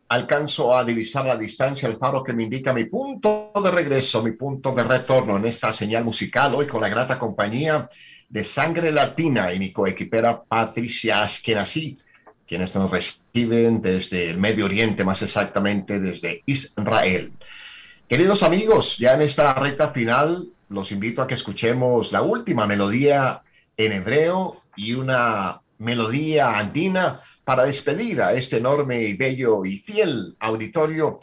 alcanzo a divisar la distancia, el faro que me indica mi punto de regreso, mi punto de retorno en esta señal musical, hoy con la grata compañía de Sangre Latina y mi coequipera Patricia Ashkenazi, quienes nos reciben desde el Medio Oriente, más exactamente desde Israel. Queridos amigos, ya en esta recta final los invito a que escuchemos la última melodía en hebreo y una melodía andina para despedir a este enorme y bello y fiel auditorio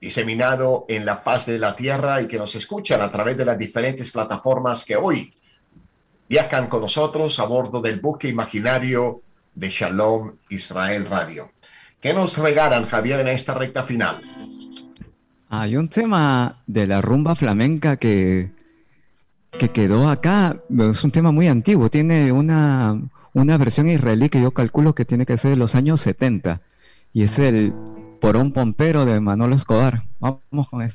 diseminado en la faz de la tierra y que nos escuchan a través de las diferentes plataformas que hoy viajan con nosotros a bordo del buque imaginario de Shalom Israel Radio. ¿Qué nos regalan, Javier, en esta recta final? Hay un tema de la rumba flamenca que, que quedó acá, es un tema muy antiguo, tiene una, una versión israelí que yo calculo que tiene que ser de los años 70, y es el Porón Pompero de Manolo Escobar. Vamos con.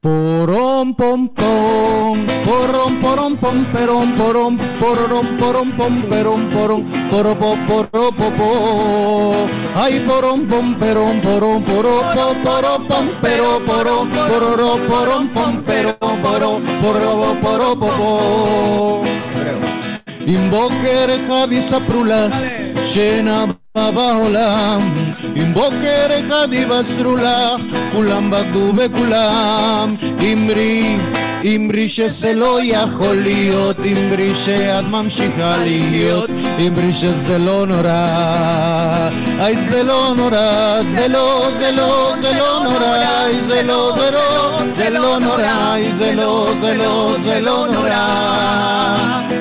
Porón, pom, pom, Porom, porom, pom, perom, porom, pororom, porom, pom, porom, poropo, poropopo. Ay, porom, pom, perom, porom, poropo, porom, pom, pero, porom, pororo, porom, pom, pero, porom, poropo, poropopo. Invoker hadis aprula, llena baba olam. Invoker hadis rula, kulam badube kulam. Imri, imri שזלו יכול להיות, אמרי שאת ממשיכה להיות, אמרי שזה לא נורא, איי זה לא נורא, זה לא, זה לא, זה לא נורא, איי זה לא, זה לא, זה לא נורא, איי זה לא, זה לא, זה לא נורא,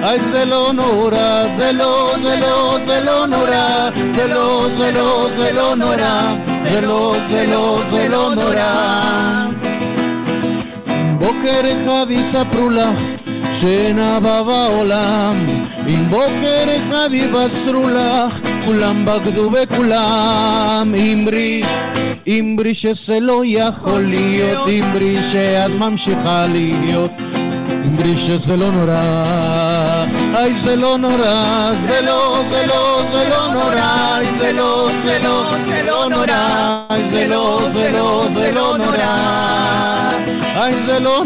איי זה לא נורא, זה לא, זה לא, זה לא נורא, זה לא, זה לא, זה לא נורא, זה לא, זה לא, זה לא נורא. בוקר אחד יספרו לך שנבע בעולם אם בוקר אחד יבשרו לך כולם בגדו בכולם אמרי אמרי שזה לא יכול להיות אמרי שאת ממשיכה להיות אמרי שזה לא נורא ay se lo honorá, se lo, se lo, se lo honorá, ay se lo, se lo, se lo honorá, ay se lo, se lo, se lo ay se lo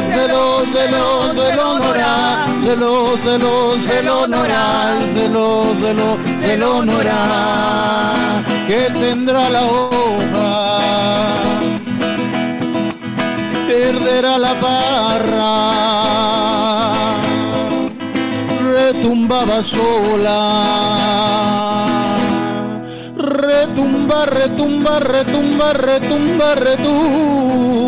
se lo, se lo, se lo se lo, se lo, se se lo, se lo, se que tendrá la hoja, perderá la barra retumbaba sola. Retumba, retumba, retumba, retumba, retumba.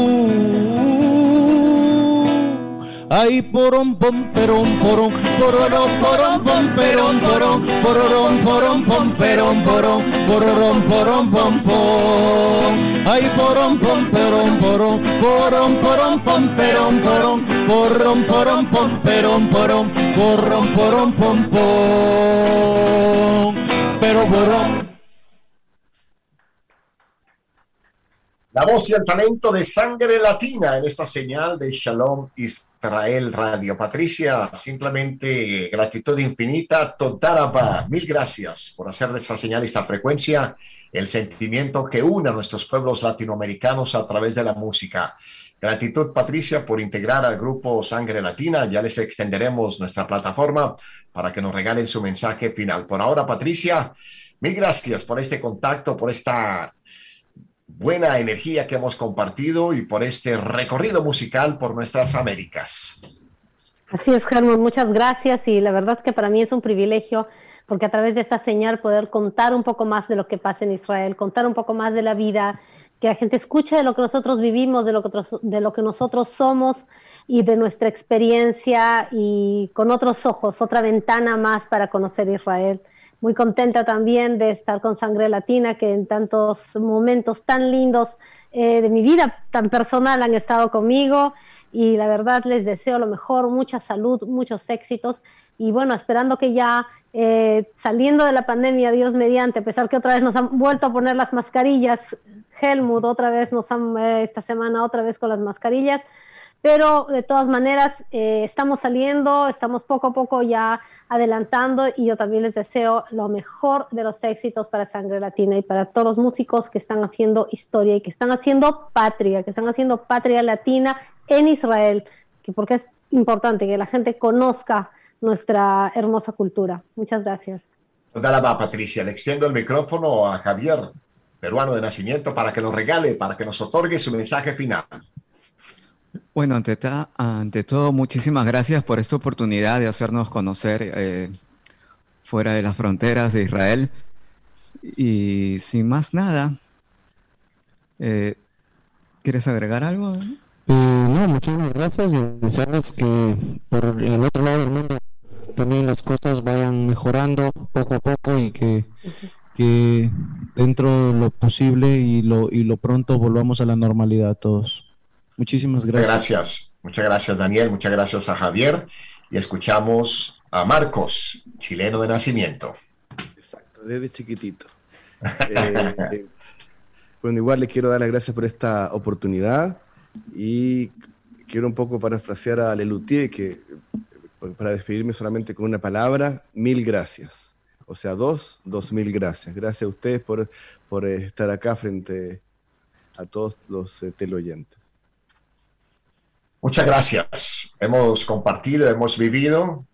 Ay, porom, pom, perom, porom, pororom, porom, pom, perom, porom, pororom, porom, pom, perom, porom, pororom, porom, pom. Ay, porom, pom, perom, porom, porom, porom, pom, perom, porom, porom, porom, pom, perom, porom, porom, porom, pom, pom. Pero porom. La voz y el talento de sangre latina en esta señal de Shalom Israel Radio. Patricia, simplemente gratitud infinita, todaraba. Mil gracias por hacer de esta señal esta frecuencia el sentimiento que une a nuestros pueblos latinoamericanos a través de la música. Gratitud, Patricia, por integrar al grupo Sangre Latina. Ya les extenderemos nuestra plataforma para que nos regalen su mensaje final. Por ahora, Patricia, mil gracias por este contacto, por esta buena energía que hemos compartido y por este recorrido musical por nuestras Américas. Así es, Germán, muchas gracias y la verdad que para mí es un privilegio porque a través de esta señal poder contar un poco más de lo que pasa en Israel, contar un poco más de la vida, que la gente escuche de lo que nosotros vivimos, de lo que, de lo que nosotros somos y de nuestra experiencia y con otros ojos, otra ventana más para conocer Israel. Muy contenta también de estar con Sangre Latina, que en tantos momentos tan lindos eh, de mi vida tan personal han estado conmigo. Y la verdad les deseo lo mejor, mucha salud, muchos éxitos. Y bueno, esperando que ya eh, saliendo de la pandemia, Dios mediante, a pesar que otra vez nos han vuelto a poner las mascarillas, Helmut otra vez nos han, eh, esta semana otra vez con las mascarillas, pero de todas maneras eh, estamos saliendo, estamos poco a poco ya adelantando y yo también les deseo lo mejor de los éxitos para Sangre Latina y para todos los músicos que están haciendo historia y que están haciendo patria, que están haciendo patria latina en Israel, que porque es importante que la gente conozca nuestra hermosa cultura. Muchas gracias. Dale va, Patricia. Le extiendo el micrófono a Javier, peruano de nacimiento, para que nos regale, para que nos otorgue su mensaje final. Bueno, ante, ta- ante todo, muchísimas gracias por esta oportunidad de hacernos conocer eh, fuera de las fronteras de Israel. Y sin más nada, eh, ¿quieres agregar algo? Eh, no, muchísimas gracias y desearles que por el otro lado del mundo también las cosas vayan mejorando poco a poco y que, que dentro de lo posible y lo, y lo pronto volvamos a la normalidad todos. Muchísimas Muchas gracias. gracias. Muchas gracias, Daniel. Muchas gracias a Javier. Y escuchamos a Marcos, chileno de nacimiento. desde chiquitito. Eh, eh, bueno, igual le quiero dar las gracias por esta oportunidad y quiero un poco parafrasear a Lelutier, que eh, para despedirme solamente con una palabra, mil gracias. O sea, dos, dos mil gracias. Gracias a ustedes por, por estar acá frente a todos los eh, teleoyentes. Muchas gracias. Hemos compartido, hemos vivido,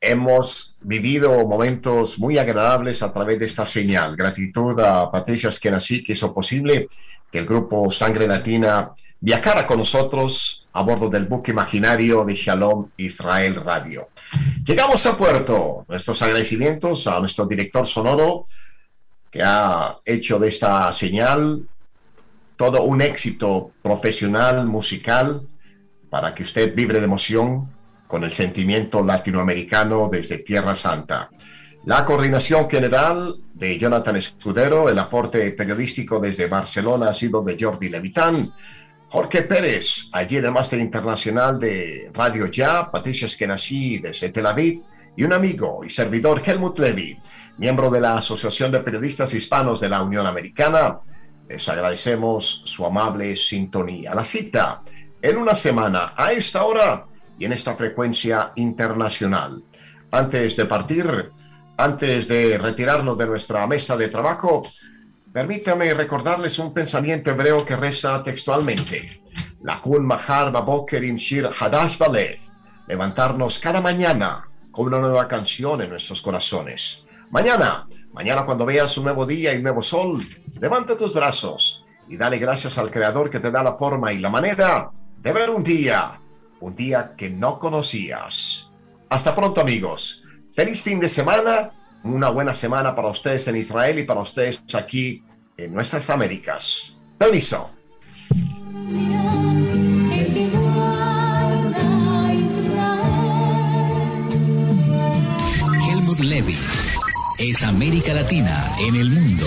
hemos vivido momentos muy agradables a través de esta señal. Gratitud a Patricia Esquenasí que hizo posible que el grupo Sangre Latina viajara con nosotros a bordo del buque imaginario de Shalom Israel Radio. Llegamos a puerto. Nuestros agradecimientos a nuestro director sonoro que ha hecho de esta señal todo un éxito profesional, musical, para que usted vibre de emoción con el sentimiento latinoamericano desde Tierra Santa. La coordinación general de Jonathan Escudero, el aporte periodístico desde Barcelona ha sido de Jordi Levitán, Jorge Pérez, allí en el máster internacional de Radio Ya, Patricia Eskenazi desde Tel Aviv, y un amigo y servidor Helmut Levy, miembro de la Asociación de Periodistas Hispanos de la Unión Americana. Les agradecemos su amable sintonía. La cita en una semana a esta hora y en esta frecuencia internacional. Antes de partir, antes de retirarnos de nuestra mesa de trabajo, Permítame recordarles un pensamiento hebreo que reza textualmente. Lakun Mahar Baboker Shir Hadash Balev. Levantarnos cada mañana con una nueva canción en nuestros corazones. Mañana, mañana cuando veas un nuevo día y nuevo sol, levanta tus brazos y dale gracias al Creador que te da la forma y la manera de ver un día, un día que no conocías. Hasta pronto amigos. Feliz fin de semana una buena semana para ustedes en Israel y para ustedes aquí en nuestras Américas. Permiso. Helmut Levy es América Latina en el mundo.